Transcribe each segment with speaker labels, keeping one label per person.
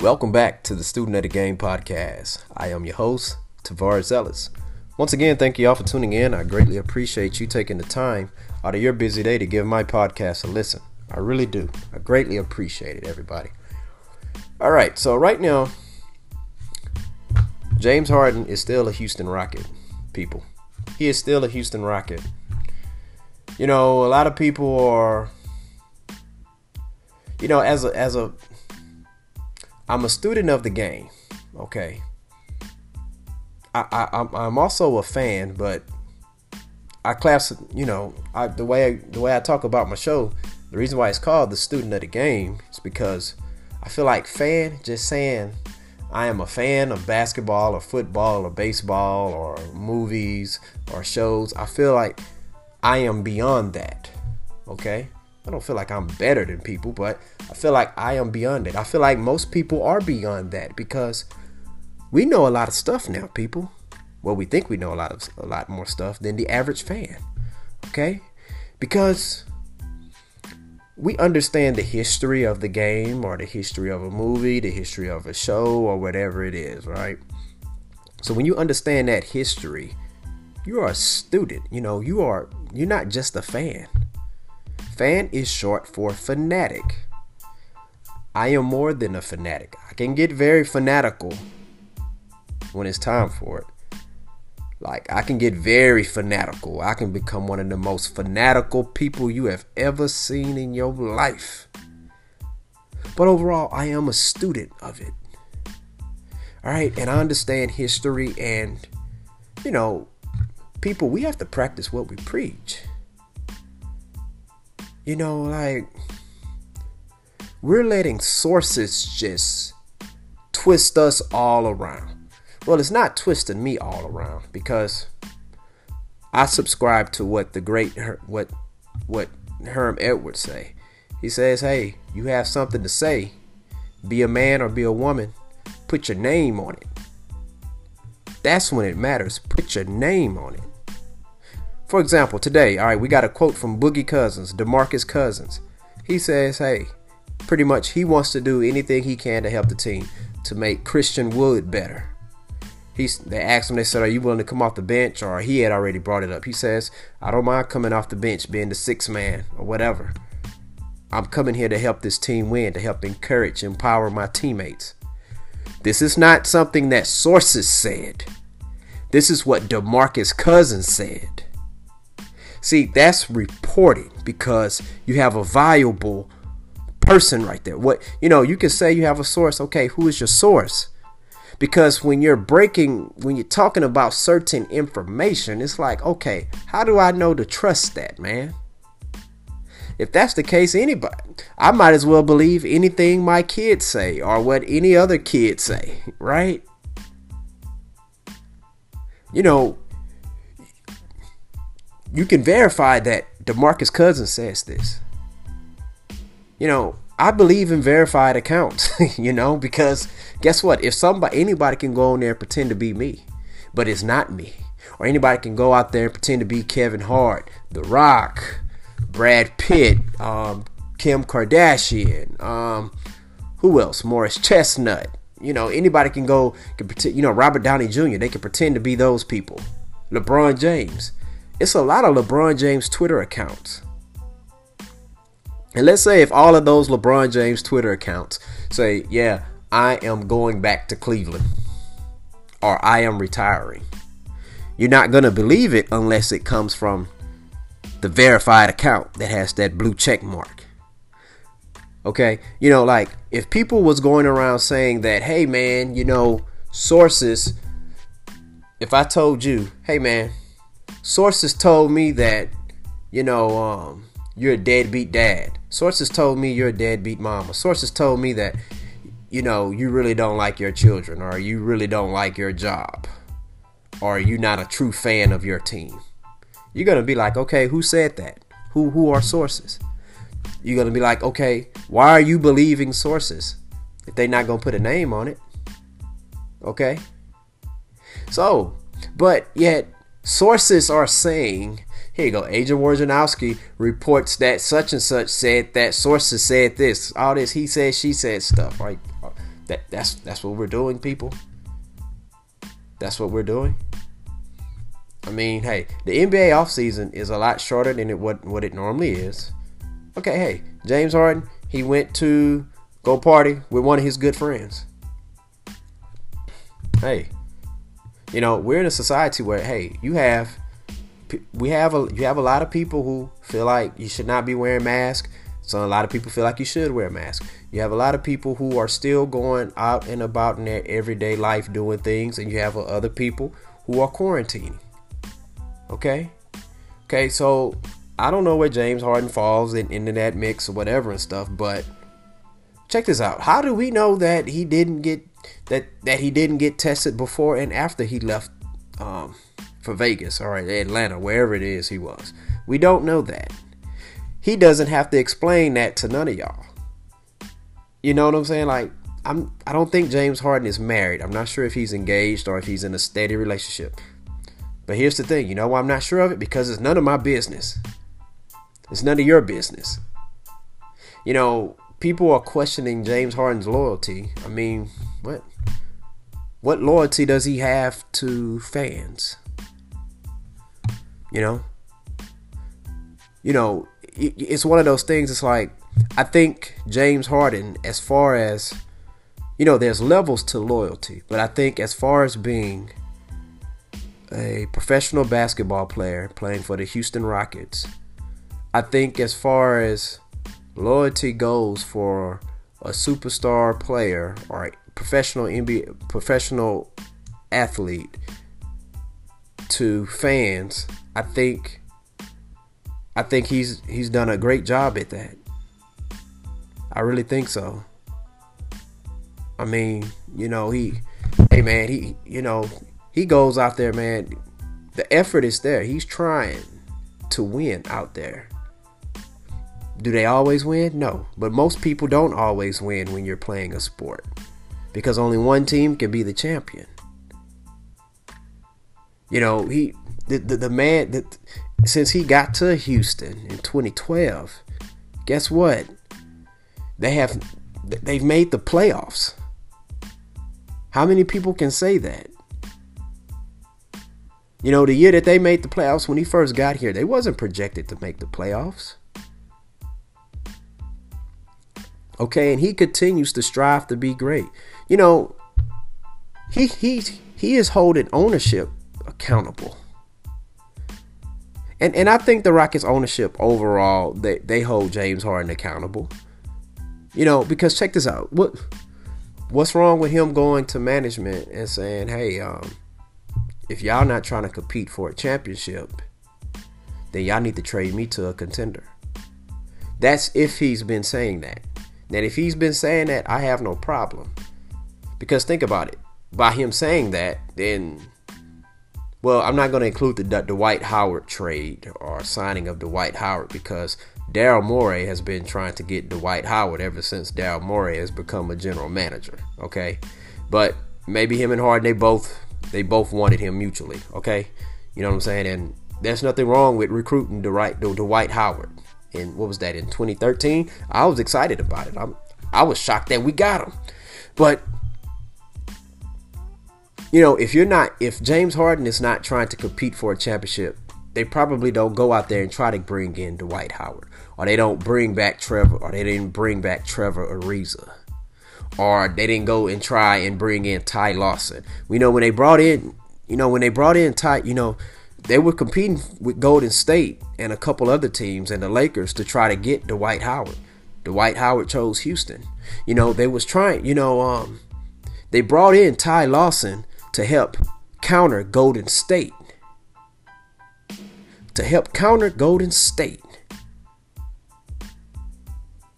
Speaker 1: Welcome back to the Student of the Game podcast. I am your host, Tavares Ellis. Once again, thank you all for tuning in. I greatly appreciate you taking the time out of your busy day to give my podcast a listen. I really do. I greatly appreciate it, everybody. All right, so right now, James Harden is still a Houston Rocket, people. He is still a Houston Rocket. You know, a lot of people are you know, as a as a I'm a student of the game, okay. I, I I'm also a fan, but I class, you know, I, the way the way I talk about my show, the reason why it's called the student of the game is because I feel like fan just saying I am a fan of basketball or football or baseball or movies or shows. I feel like I am beyond that. Okay? I don't feel like I'm better than people, but I feel like I am beyond it. I feel like most people are beyond that because we know a lot of stuff now, people. Well, we think we know a lot of a lot more stuff than the average fan. Okay? Because we understand the history of the game or the history of a movie, the history of a show or whatever it is, right? So when you understand that history, you are a student. You know, you are you're not just a fan. Fan is short for fanatic. I am more than a fanatic. I can get very fanatical when it's time for it. Like, I can get very fanatical. I can become one of the most fanatical people you have ever seen in your life. But overall, I am a student of it. All right, and I understand history, and you know, people, we have to practice what we preach. You know, like we're letting sources just twist us all around. Well, it's not twisting me all around because I subscribe to what the great what what Herm Edwards say. He says, "Hey, you have something to say. Be a man or be a woman. Put your name on it. That's when it matters. Put your name on it." For example, today, all right, we got a quote from Boogie Cousins, DeMarcus Cousins. He says, hey, pretty much he wants to do anything he can to help the team to make Christian Wood better. He's, they asked him, they said, Are you willing to come off the bench? Or he had already brought it up. He says, I don't mind coming off the bench, being the sixth man or whatever. I'm coming here to help this team win, to help encourage, empower my teammates. This is not something that sources said. This is what DeMarcus Cousins said. See, that's reporting because you have a valuable person right there. What you know, you can say you have a source. Okay, who is your source? Because when you're breaking, when you're talking about certain information, it's like, okay, how do I know to trust that, man? If that's the case, anybody, I might as well believe anything my kids say or what any other kids say, right? You know, you can verify that DeMarcus Cousins says this. You know, I believe in verified accounts, you know, because guess what? If somebody anybody can go on there and pretend to be me, but it's not me. Or anybody can go out there and pretend to be Kevin Hart, The Rock, Brad Pitt, um, Kim Kardashian, um, who else? Morris Chestnut. You know, anybody can go can pretend, you know, Robert Downey Jr. They can pretend to be those people. LeBron James it's a lot of LeBron James Twitter accounts. And let's say if all of those LeBron James Twitter accounts say, yeah, I am going back to Cleveland or I am retiring. You're not going to believe it unless it comes from the verified account that has that blue check mark. Okay? You know, like if people was going around saying that, hey man, you know, sources, if I told you, hey man, sources told me that, you know, um, you're a deadbeat dad. Sources told me you're a deadbeat mama. Sources told me that, you know, you really don't like your children or you really don't like your job or you're not a true fan of your team. You're going to be like, okay, who said that? Who, who are sources? You're going to be like, okay, why are you believing sources if they're not going to put a name on it? Okay? So, but yet Sources are saying, here you go, Adrian Wojnarowski reports that such and such said that sources said this, all this he said, she said stuff, right? That that's that's what we're doing, people. That's what we're doing. I mean, hey, the NBA offseason is a lot shorter than it what what it normally is. Okay, hey, James Harden, he went to go party with one of his good friends. Hey, you know, we're in a society where hey, you have we have a you have a lot of people who feel like you should not be wearing masks. So a lot of people feel like you should wear a mask. You have a lot of people who are still going out and about in their everyday life doing things, and you have other people who are quarantining. Okay, okay. So I don't know where James Harden falls in, into that mix or whatever and stuff, but check this out. How do we know that he didn't get that that he didn't get tested before and after he left um, for Vegas or Atlanta, wherever it is he was? We don't know that. He doesn't have to explain that to none of y'all. You know what I'm saying? Like I'm I don't think James Harden is married. I'm not sure if he's engaged or if he's in a steady relationship. But here's the thing, you know why I'm not sure of it? Because it's none of my business. It's none of your business. You know, people are questioning James Harden's loyalty. I mean, what what loyalty does he have to fans? You know? You know, it's one of those things it's like I think James Harden as far as you know, there's levels to loyalty, but I think as far as being a professional basketball player playing for the Houston Rockets, I think as far as loyalty goes for a superstar player or professional NBA professional athlete to fans, I think I think he's he's done a great job at that. I really think so. I mean, you know, he hey man, he you know, he goes out there, man. The effort is there. He's trying to win out there. Do they always win? No. But most people don't always win when you're playing a sport because only one team can be the champion. You know, he the the, the man that since he got to Houston in 2012, guess what? They have they've made the playoffs. How many people can say that? You know, the year that they made the playoffs when he first got here, they wasn't projected to make the playoffs. Okay, and he continues to strive to be great. You know, he he he is holding ownership accountable. And and I think the Rockets ownership overall they, they hold James Harden accountable. You know, because check this out. What what's wrong with him going to management and saying, "Hey, um, if y'all not trying to compete for a championship, then y'all need to trade me to a contender." That's if he's been saying that. That if he's been saying that, I have no problem. Because think about it. By him saying that, then, well, I'm not going to include the, the Dwight Howard trade or signing of Dwight Howard because Daryl Morey has been trying to get Dwight Howard ever since Daryl Morey has become a general manager. Okay, but maybe him and Harden they both they both wanted him mutually. Okay, you know what I'm saying? And there's nothing wrong with recruiting Dwight Dwight Howard in what was that in 2013 i was excited about it. I'm, i was shocked that we got him. But you know if you're not if james harden is not trying to compete for a championship they probably don't go out there and try to bring in dwight howard. Or they don't bring back trevor or they didn't bring back trevor ariza. Or they didn't go and try and bring in ty lawson. We know when they brought in you know when they brought in ty you know they were competing with Golden State and a couple other teams and the Lakers to try to get Dwight Howard. Dwight Howard chose Houston. You know, they was trying, you know, um, they brought in Ty Lawson to help counter Golden State. To help counter Golden State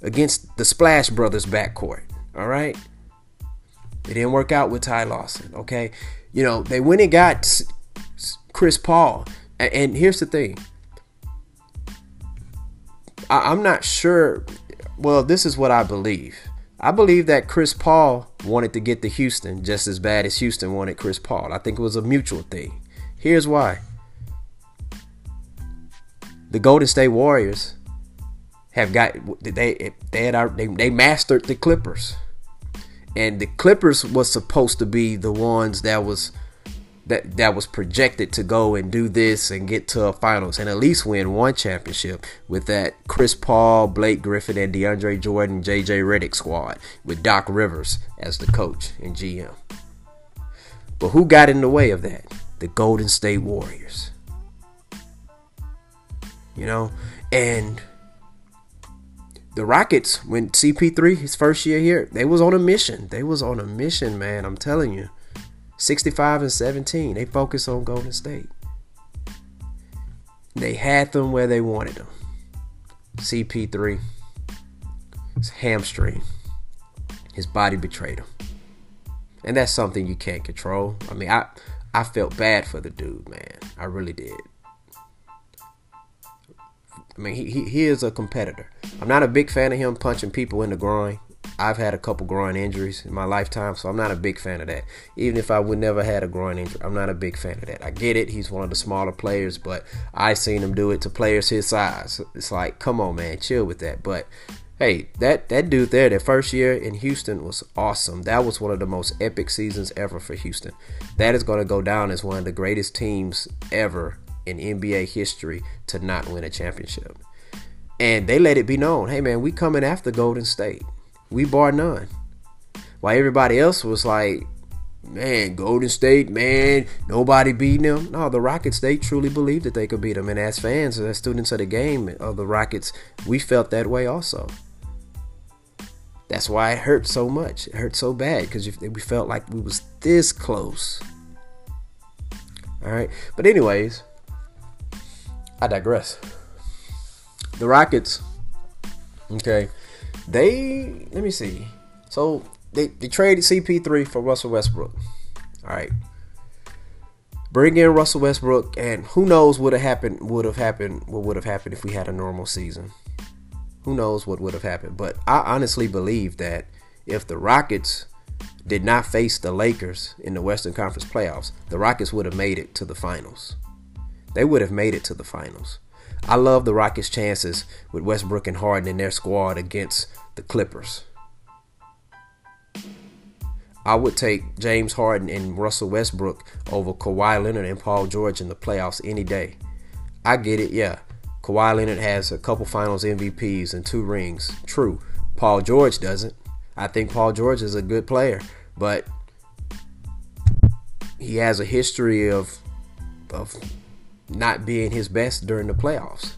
Speaker 1: against the Splash Brothers backcourt. All right. It didn't work out with Ty Lawson. Okay. You know, they went and got Chris Paul. And, here's the thing. I'm not sure. Well, this is what I believe. I believe that Chris Paul wanted to get to Houston just as bad as Houston wanted Chris Paul. I think it was a mutual thing. Here's why. The Golden State Warriors have got they they had they, they mastered the Clippers. And the Clippers was supposed to be the ones that was that that was projected to go and do this and get to a finals and at least win one championship with that Chris Paul, Blake Griffin, and DeAndre Jordan, JJ Redick squad with Doc Rivers as the coach and GM. But who got in the way of that? The Golden State Warriors. You know, and the Rockets, when CP3 his first year here, they was on a mission. They was on a mission, man. I'm telling you. 65 and 17. They focus on Golden State. They had them where they wanted them. CP3, his hamstring, his body betrayed him. And that's something you can't control. I mean, I I felt bad for the dude, man. I really did. I mean, he, he, he is a competitor. I'm not a big fan of him punching people in the groin. I've had a couple groin injuries in my lifetime, so I'm not a big fan of that. Even if I would never had a groin injury, I'm not a big fan of that. I get it; he's one of the smaller players, but I seen him do it to players his size. It's like, come on, man, chill with that. But hey, that that dude there, that first year in Houston was awesome. That was one of the most epic seasons ever for Houston. That is going to go down as one of the greatest teams ever in NBA history to not win a championship. And they let it be known, hey man, we coming after Golden State. We bar none. While everybody else was like, man, Golden State, man, nobody beating them. No, the Rockets, they truly believed that they could beat them. And as fans, as students of the game of the Rockets, we felt that way also. That's why it hurt so much. It hurt so bad because we felt like we was this close. All right, but anyways, I digress. The Rockets, okay, they let me see. So they, they traded CP3 for Russell Westbrook. All right. Bring in Russell Westbrook, and who knows what have happened? Would have happened? What would have happened if we had a normal season? Who knows what would have happened? But I honestly believe that if the Rockets did not face the Lakers in the Western Conference playoffs, the Rockets would have made it to the finals. They would have made it to the finals. I love the Rockets' chances with Westbrook and Harden in their squad against the Clippers. I would take James Harden and Russell Westbrook over Kawhi Leonard and Paul George in the playoffs any day. I get it, yeah. Kawhi Leonard has a couple finals MVPs and two rings. True. Paul George doesn't. I think Paul George is a good player, but he has a history of of not being his best during the playoffs.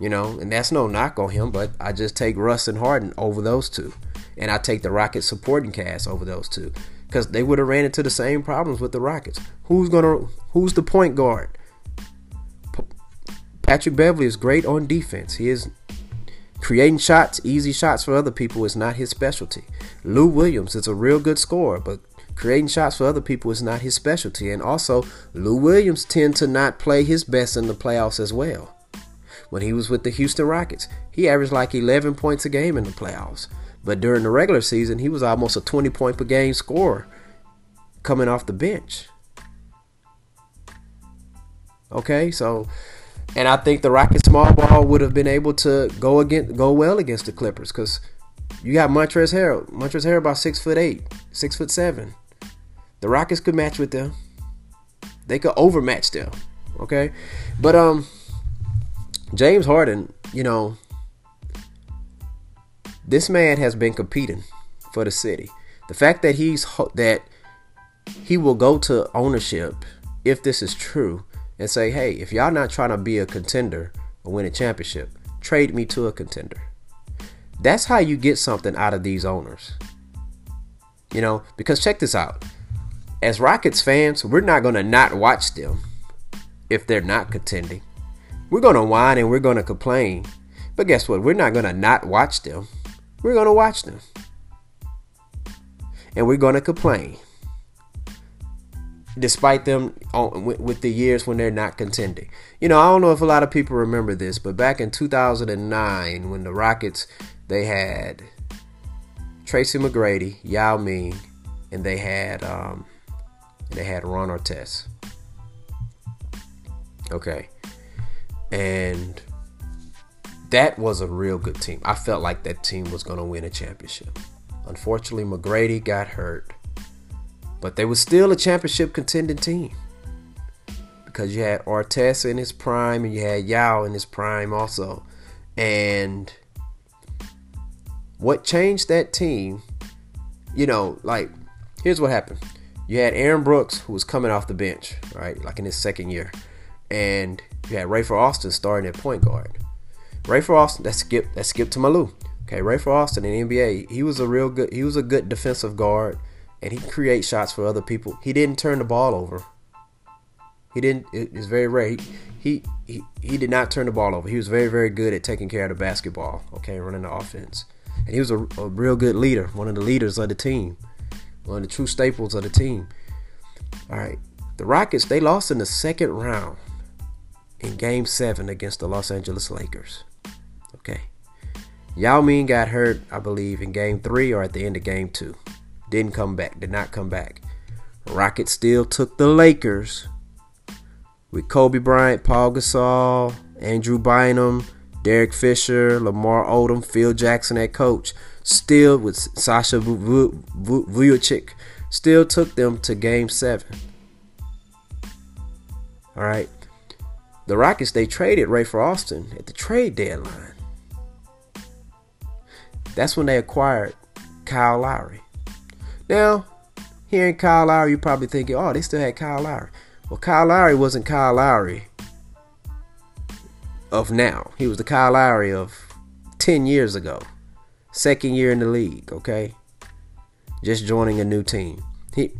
Speaker 1: You know, and that's no knock on him, but I just take Russ and Harden over those two. And I take the Rockets supporting cast over those two. Because they would have ran into the same problems with the Rockets. Who's gonna who's the point guard? P- Patrick Beverley is great on defense. He is creating shots, easy shots for other people is not his specialty. Lou Williams is a real good scorer, but creating shots for other people is not his specialty. And also, Lou Williams tend to not play his best in the playoffs as well when he was with the Houston Rockets. He averaged like 11 points a game in the playoffs. But during the regular season, he was almost a 20 point per game scorer coming off the bench. Okay, so and I think the Rockets small ball would have been able to go against go well against the Clippers because you got Montrezl Harrell. Montrezl Harrell about six foot eight, six foot seven. The Rockets could match with them. They could overmatch them. Okay, but um, James Harden, you know, this man has been competing for the city. The fact that he's that he will go to ownership if this is true and say, "Hey, if y'all not trying to be a contender or win a championship, trade me to a contender." That's how you get something out of these owners. You know, because check this out. As Rockets fans, we're not going to not watch them if they're not contending. We're going to whine and we're going to complain. But guess what? We're not going to not watch them. We're going to watch them. And we're going to complain. Despite them with the years when they're not contending. You know, I don't know if a lot of people remember this, but back in 2009, when the Rockets, they had Tracy McGrady, Yao Ming, and they had um, they had Ron Artest. Okay. And that was a real good team. I felt like that team was going to win a championship. Unfortunately, McGrady got hurt. But they were still a championship contending team. Because you had Artest in his prime and you had Yao in his prime also. And what changed that team, you know, like, here's what happened. You had Aaron Brooks, who was coming off the bench, right? Like in his second year. And you had Rafer Alston starting at point guard. Rafer Alston, that's skip that's skip to My Lou. Okay, Rafer Alston in the NBA, he was a real good he was a good defensive guard and he create shots for other people. He didn't turn the ball over. He didn't it's very rare. He, he he he did not turn the ball over. He was very, very good at taking care of the basketball, okay, running the offense. And he was a, a real good leader, one of the leaders of the team, one of the true staples of the team. All right. The Rockets, they lost in the second round in game seven against the Los Angeles Lakers. Okay. Yao Ming got hurt, I believe, in game three or at the end of game two. Didn't come back, did not come back. Rockets still took the Lakers with Kobe Bryant, Paul Gasol, Andrew Bynum, Derek Fisher, Lamar Odom, Phil Jackson at coach. Still with Sasha Vujacic, still took them to game seven. All right. The Rockets, they traded Rafer Alston at the trade deadline. That's when they acquired Kyle Lowry. Now, hearing Kyle Lowry, you're probably thinking, oh, they still had Kyle Lowry. Well, Kyle Lowry wasn't Kyle Lowry of now. He was the Kyle Lowry of 10 years ago. Second year in the league, okay? Just joining a new team. He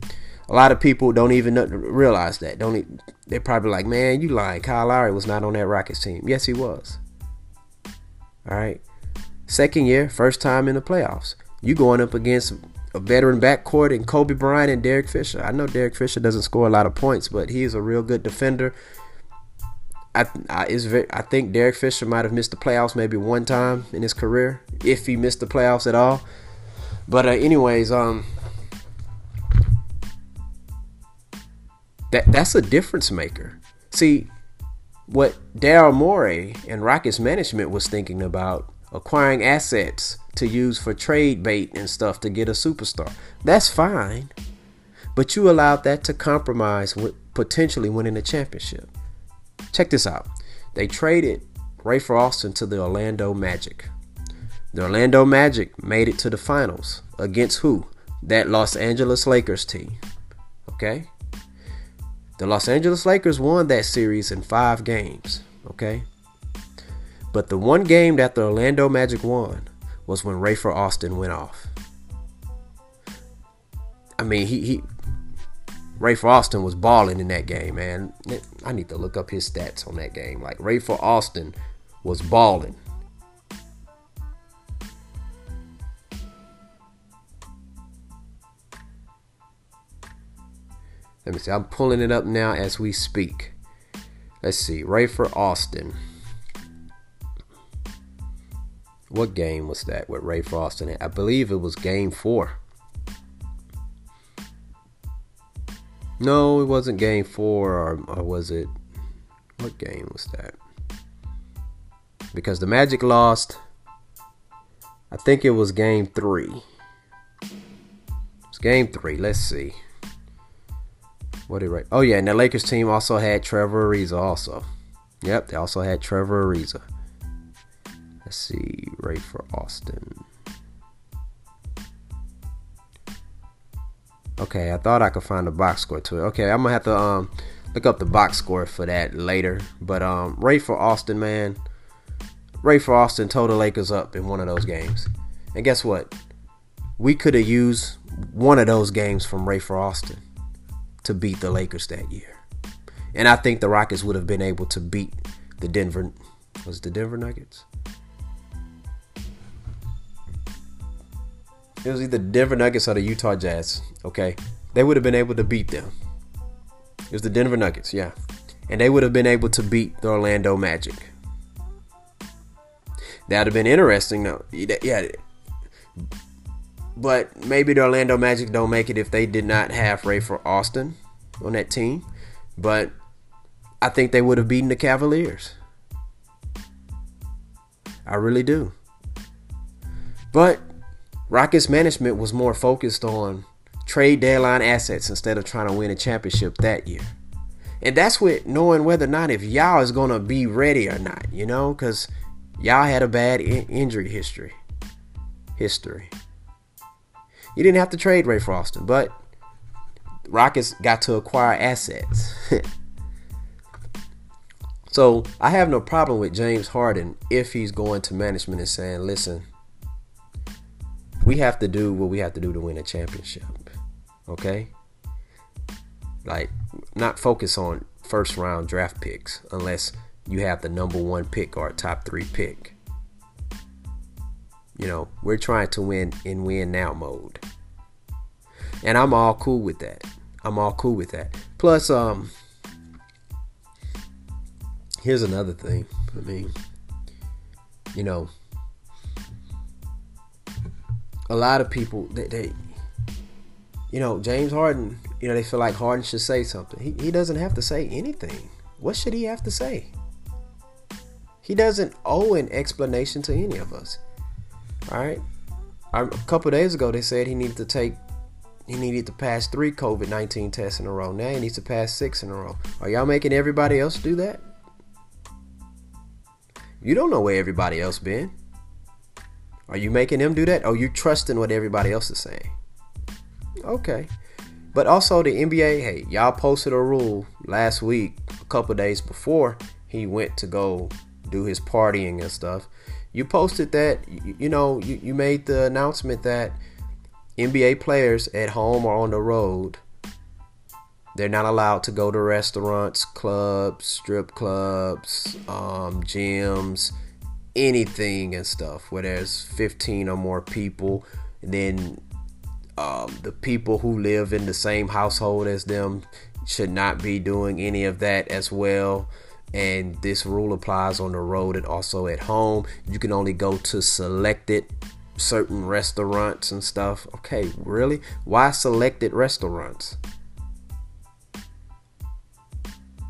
Speaker 1: a lot of people don't even realize that. Don't they're probably like, man, you lying. Kyle Lowry was not on that Rockets team. Yes, he was. All right. Second year, first time in the playoffs. You going up against a veteran backcourt and Kobe Bryant and Derek Fisher. I know Derek Fisher doesn't score a lot of points, but he's a real good defender. I I, I think Derek Fisher might have missed the playoffs maybe one time in his career, if he missed the playoffs at all. But uh, anyways, um, That that's a difference maker. See, what Daryl Morey and Rockets management was thinking about acquiring assets to use for trade bait and stuff to get a superstar. That's fine. But you allowed that to compromise with potentially winning a championship. Check this out. They traded Rafer Alston to the Orlando Magic. The Orlando Magic made it to the finals against who? That Los Angeles Lakers team. Okay? The Los Angeles Lakers won that series in five games, okay? But the one game that the Orlando Magic won was when Rafer Alston went off. I mean, he, he Rafer Alston was balling in that game, man. I need to look up his stats on that game. Like Rafer Alston was balling. Let me see. I'm pulling it up now as we speak. Let's see. Rafer Alston. What game was that with Rafer Alston? I believe it was game four. No, it wasn't game four, or, or was it? What game was that? Because the Magic lost. I think it was game three. It's game three. Let's see. What did right? Oh yeah, and the Lakers team also had Trevor Ariza also. Yep, they also had Trevor Ariza. Let's see, Rafer Alston. Okay, I thought I could find the box score to it. Okay, I'm gonna have to um look up the box score for that later. But um for Austin, man. Rafer Alston, told the Lakers up in one of those games. And guess what? We could have used one of those games from Rafer Alston to beat the Lakers that year. And I think the Rockets would have been able to beat the Denver was the Denver Nuggets. It was either Denver Nuggets or the Utah Jazz. Okay, they would have been able to beat them. It was the Denver Nuggets, yeah, and they would have been able to beat the Orlando Magic. That'd have been interesting, though. Yeah, but maybe the Orlando Magic don't make it if they did not have Rafer Alston on that team. But I think they would have beaten the Cavaliers. I really do. But Rockets management was more focused on trade deadline assets instead of trying to win a championship that year. And that's with knowing whether or not if y'all is going to be ready or not, you know, because y'all had a bad in- injury history. History. You didn't have to trade Rafer Alston, but Rockets got to acquire assets. so I have no problem with James Harden if he's going to management and saying, listen, we have to do what we have to do to win a championship. Okay? Like, not focus on first round draft picks unless you have the number one pick or top three pick. You know, we're trying to win in win now mode. And I'm all cool with that. I'm all cool with that. Plus, um, here's another thing. I mean, you know, a lot of people they, they you know, James Harden, you know, they feel like Harden should say something. He, he doesn't have to say anything. What should he have to say? He doesn't owe an explanation to any of us. All right. A couple days ago, they said he needed to take, he needed to pass three COVID 19 tests in a row. Now he needs to pass six in a row. Are y'all making everybody else do that? You don't know where everybody else been. Are you making them do that? Or you trusting what everybody else is saying? Okay. But also the NBA, hey, y'all posted a rule last week, a couple days before he went to go do his partying and stuff. You posted that, you, you know, you, you made the announcement that NBA players at home or on the road, they're not allowed to go to restaurants, clubs, strip clubs, um, gyms, anything and stuff where there's 15 or more people. And then um, the people who live in the same household as them should not be doing any of that as well. And this rule applies on the road and also at home. You can only go to selected certain restaurants and stuff. Okay, really? Why selected restaurants?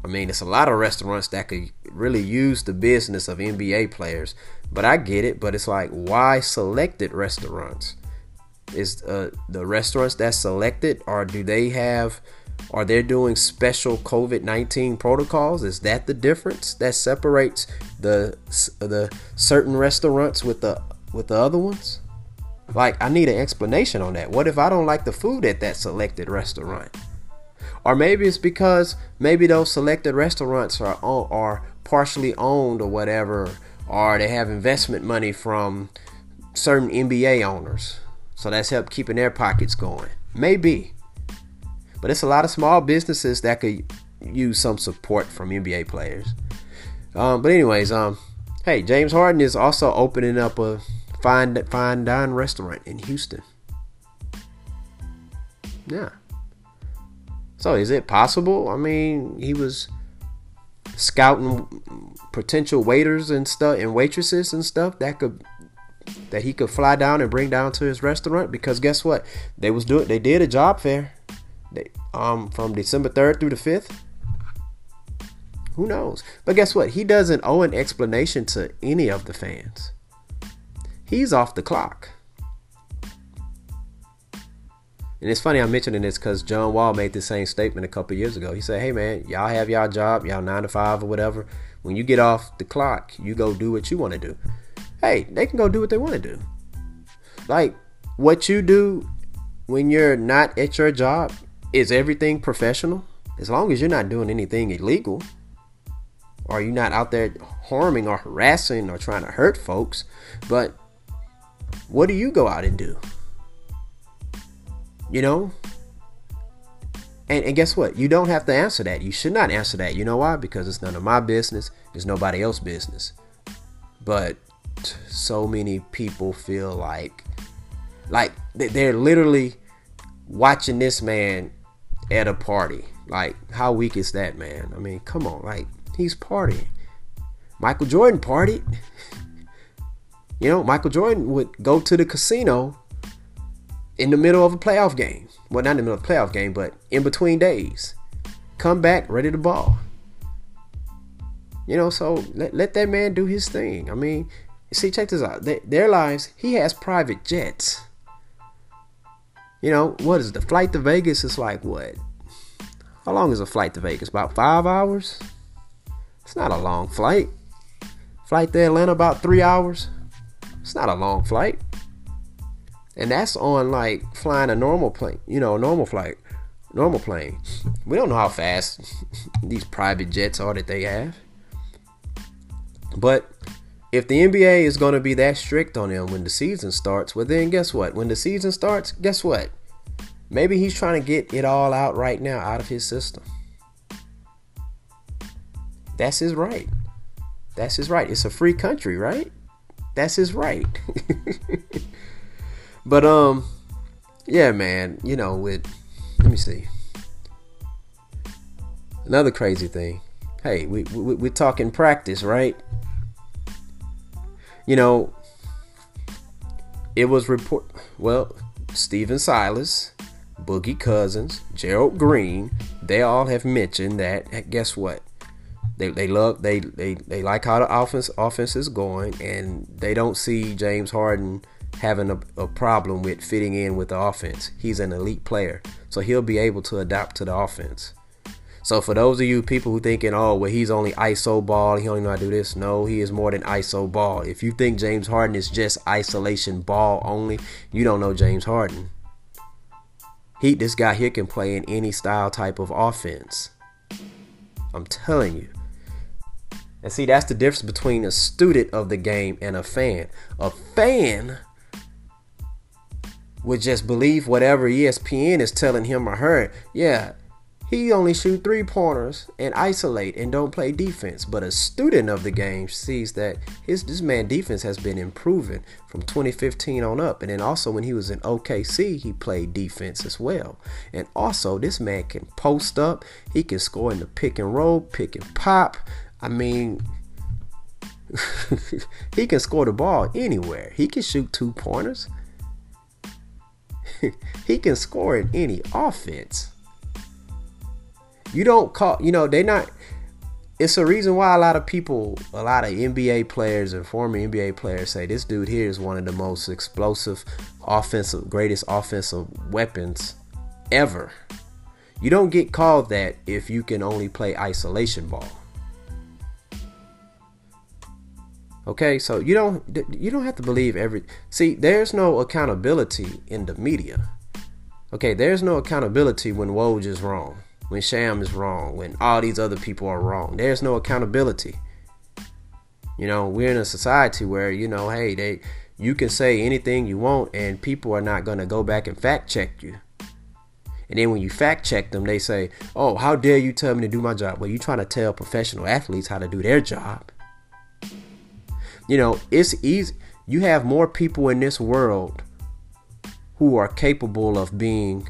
Speaker 1: I mean, it's a lot of restaurants that could really use the business of NBA players, but I get it. But it's like, why selected restaurants? is uh, the restaurants that selected or do they have are they doing special covid-19 protocols is that the difference that separates the the certain restaurants with the with the other ones like i need an explanation on that what if i don't like the food at that selected restaurant or maybe it's because maybe those selected restaurants are are partially owned or whatever or they have investment money from certain nba owners so that's helped keeping their pockets going. Maybe. But it's a lot of small businesses that could use some support from NBA players. Um, but anyways, um, hey, James Harden is also opening up a fine fine dine restaurant in Houston. Yeah. So is it possible? I mean, he was scouting potential waiters and stuff and waitresses and stuff that could that he could fly down and bring down to his restaurant because guess what? They was doing they did a job fair. They um from December 3rd through the 5th. Who knows? But guess what? He doesn't owe an explanation to any of the fans. He's off the clock. And it's funny I'm mentioning this because John Wall made the same statement a couple years ago. He said, "Hey man, y'all have y'all job, y'all nine to five or whatever. When you get off the clock, you go do what you want to do." hey, they can go do what they want to do. Like what you do when you're not at your job is everything professional as long as you're not doing anything illegal or you're not out there harming or harassing or trying to hurt folks. But what do you go out and do? You know? And, and guess what? You don't have to answer that. You should not answer that. You know why? Because it's none of my business. It's nobody else's business. But so many people feel like like they're literally watching this man at a party. Like how weak is that man? I mean, come on, like he's partying. Michael Jordan partied. you know, Michael Jordan would go to the casino in the middle of a playoff game. Well, not in the middle of a playoff game, but in between days. Come back ready to ball. You know, so let, let that man do his thing. I mean, See, check this out. They, their lives, he has private jets. You know, what is the flight to Vegas? Is like what? How long is a flight to Vegas? About five hours? It's not a long flight. Flight to Atlanta about three hours. It's not a long flight. And that's on like flying a normal plane, you know, normal flight, normal plane. We don't know how fast these private jets are that they have. But if the NBA is going to be that strict on him when the season starts, well, then guess what? When the season starts, guess what? Maybe he's trying to get it all out right now out of his system. That's his right. That's his right. It's a free country, right? That's his right. but um yeah, man, you know, with let me see. Another crazy thing. Hey, we, we we're talking practice, right? you know, it was report. Well, Stephen Silas, Boogie Cousins, Gerald Green, they all have mentioned that. Guess what? They, they love they, they they like how the offense offense is going, and they don't see James Harden having a, a problem with fitting in with the offense. He's an elite player, so he'll be able to adapt to the offense. So for those of you people who thinking, oh, well, he's only ISO ball, he only know how to do this. No, he is more than ISO ball. If you think James Harden is just isolation ball only, you don't know James Harden. He, this guy here can play in any style type of offense. I'm telling you. And see, that's the difference between a student of the game and a fan. A fan would just believe whatever ESPN is telling him or her. Yeah, he only shoot three pointers and isolate and don't play defense. But a student of the game sees that his this man defense has been improving from 2015 on up. And then also when he was in OKC, he played defense as well. And also this man can post up. He can score in the pick and roll, pick and pop. I mean, he can score the ball anywhere. He can shoot two pointers. he can score in any offense. You don't call, you know, they not. It's a reason why a lot of people, a lot of NBA players and former NBA players say this dude here is one of the most explosive, offensive, greatest offensive weapons ever. You don't get called that if you can only play isolation ball. Okay, so you don't you don't have to believe every See, there's no accountability in the media. Okay, there's no accountability when Woj is wrong when Sham is wrong, when all these other people are wrong. There's no accountability. You know, we're in a society where, you know, hey, they you can say anything you want and people are not to go back and fact check you. And then when you fact check them, they say, "Oh, how dare you tell me to do my job?" Well, you trying to tell professional athletes how to do their job. You know, it's easy. You have more people in this world who are capable of being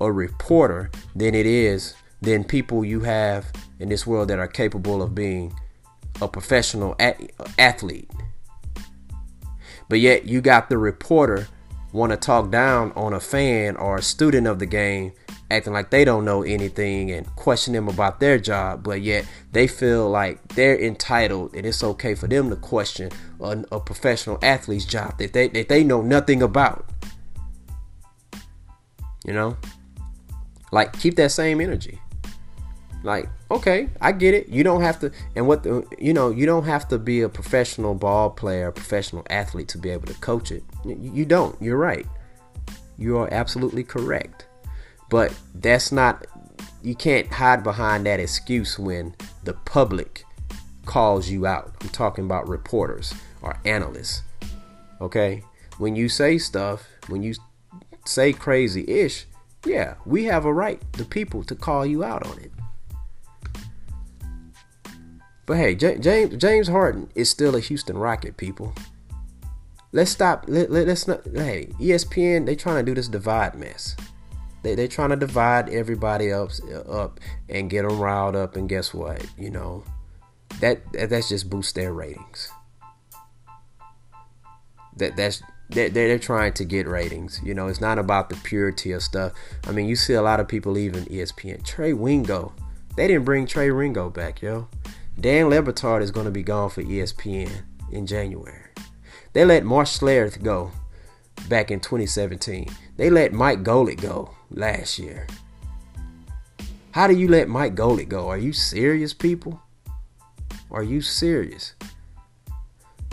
Speaker 1: a reporter than it is than people you have in this world that are capable of being a professional a- athlete. But yet you got the reporter want to talk down on a fan or a student of the game acting like they don't know anything and question them about their job but yet they feel like they're entitled and it's okay for them to question a, a professional athlete's job that they that they know nothing about you know like keep that same energy. Like, okay, I get it. You don't have to and what the you know, you don't have to be a professional ball player, professional athlete to be able to coach it. You don't. You're right. You are absolutely correct. But that's not you can't hide behind that excuse when the public calls you out. I'm talking about reporters or analysts. Okay? When you say stuff, when you say crazy ish, yeah, we have a right, the people, to call you out on it. But hey, James James Harden is still a Houston Rocket, people. Let's stop. Let, let, us not. Hey, ESPN, they trying to do this divide mess. They they trying to divide everybody else uh, up and get them riled up. And guess what? You know, that, that that's just boost their ratings. That that's they're, they're trying to get ratings. You know, it's not about the purity of stuff. I mean, you see a lot of people leaving ESPN. Trey Wingo, they didn't bring Trey Wingo back, yo. Dan Le Batard is going to be gone for ESPN in January. They let Mark Schlereth go. back in 2017. They let Mike Golic go last year. How do you let Mike Golic go? Are you serious, people? Are you serious?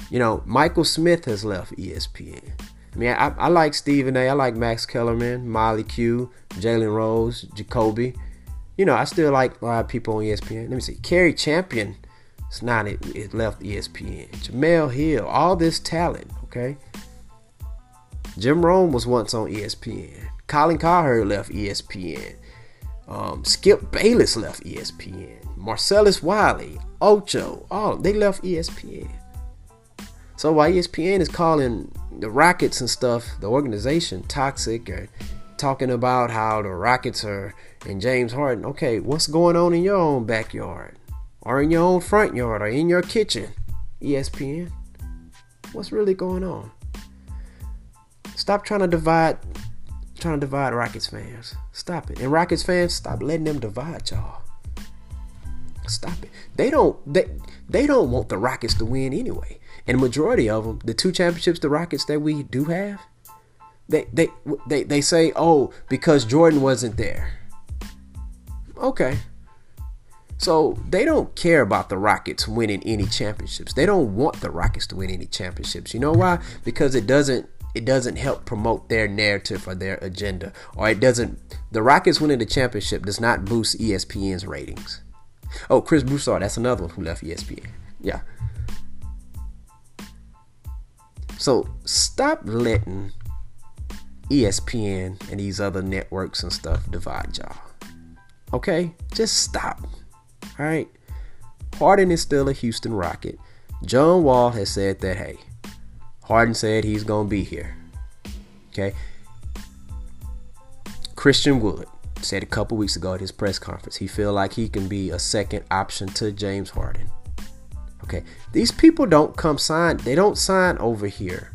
Speaker 1: You know, Michael Smith has left ESPN. I mean, I, I like Stephen A. I like Max Kellerman, Molly Q, Jalen Rose, Jacoby. You know, I still like a lot of people on ESPN. Let me see. Cari Champion, it's not it, it left ESPN. Jemele Hill, all this talent, okay? Jim Rome was once on ESPN. Colin Cowherd left ESPN. Um, Skip Bayless left ESPN. Marcellus Wiley, Ocho, oh, they left ESPN. So while ESPN is calling the Rockets and stuff, the organization toxic, or talking about how the Rockets are and James Harden, okay, what's going on in your own backyard, or in your own front yard, or in your kitchen? ESPN, what's really going on? Stop trying to divide, trying to divide Rockets fans. Stop it, and Rockets fans, stop letting them divide y'all. Stop it. They don't. They they don't want the Rockets to win anyway. And majority of them, the two championships the Rockets that we do have, they they they they say, "Oh, because Jordan wasn't there." Okay. So they don't care about the Rockets winning any championships. They don't want the Rockets to win any championships. You know why? Because it doesn't it doesn't help promote their narrative or their agenda. Or it doesn't the Rockets winning the championship does not boost ESPN's ratings. Oh, Chris Broussard, that's another one who left ESPN. Yeah. So stop letting ESPN and these other networks and stuff divide y'all. Okay? Just stop. All right? Harden is still a Houston Rocket. John Wall has said that, hey, Harden said he's going to be here. Okay? Christian Wood said a couple weeks ago at his press conference he feel like he can be a second option to James Harden. Okay, these people don't come sign. They don't sign over here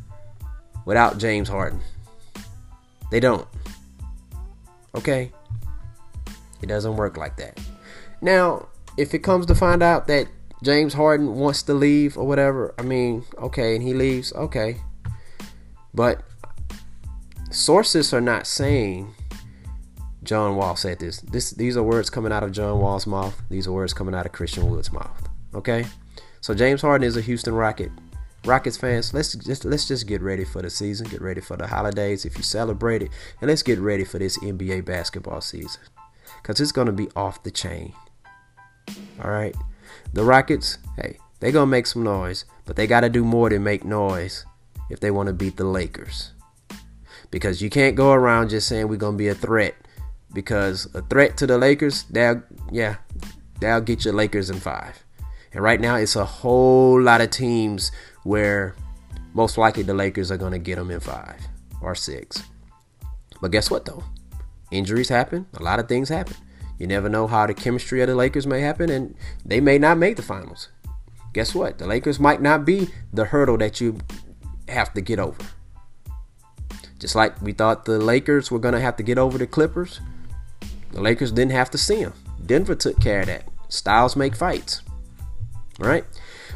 Speaker 1: without James Harden. They don't. Okay, it doesn't work like that. Now, if it comes to find out that James Harden wants to leave or whatever, I mean, okay, and he leaves, okay. But sources are not saying John Wall said this. This these are words coming out of John Wall's mouth. These are words coming out of Christian Wood's mouth. Okay? So James Harden is a Houston Rocket. Rockets fans, let's just let's just get ready for the season, get ready for the holidays if you celebrate it, and let's get ready for this NBA basketball season. Cause it's gonna be off the chain. Alright? The Rockets, hey, they gonna make some noise, but they gotta do more than make noise if they want to beat the Lakers. Because you can't go around just saying we're gonna be a threat. Because a threat to the Lakers, they'll yeah, they'll get your Lakers in five. And right now, it's a whole lot of teams where most likely the Lakers are going to get them in five or six. But guess what, though? Injuries happen, a lot of things happen. You never know how the chemistry of the Lakers may happen, and they may not make the finals. Guess what? The Lakers might not be the hurdle that you have to get over. Just like we thought the Lakers were going to have to get over the Clippers, the Lakers didn't have to see them. Denver took care of that. Styles make fights. Right?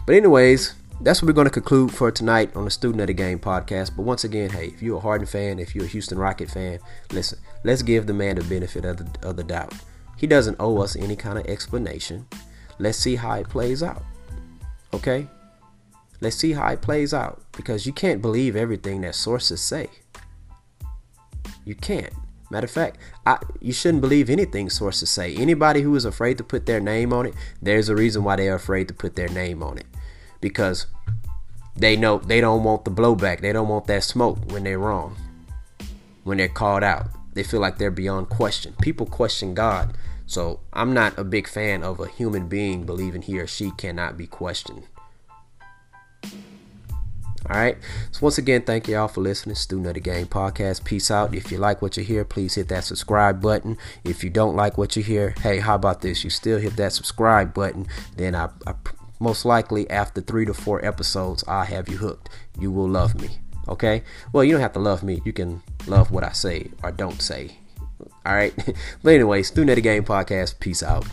Speaker 1: But anyways, that's what we're going to conclude for tonight on the Student of the Game podcast. But once again, hey, if you're a Harden fan, if you're a Houston Rocket fan, listen, let's give the man the benefit of the, of the doubt. He doesn't owe us any kind of explanation. Let's see how it plays out. Okay? Let's see how it plays out because you can't believe everything that sources say. You can't. Matter of fact, I, you shouldn't believe anything sources say. Anybody who is afraid to put their name on it, there's a reason why they're afraid to put their name on it. Because they know they don't want the blowback. They don't want that smoke when they're wrong. When they're called out. They feel like they're beyond question. People question God. So I'm not a big fan of a human being believing he or she cannot be questioned. All right. So once again, thank you all for listening. Student of the Game podcast. Peace out. If you like what you hear, please hit that subscribe button. If you don't like what you hear, hey, how about this? You still hit that subscribe button. Then I, I most likely after three to four episodes, I'll have you hooked. You will love me. Okay. Well, you don't have to love me. You can love what I say or don't say. All right. but anyway, Student of the Game podcast. Peace out.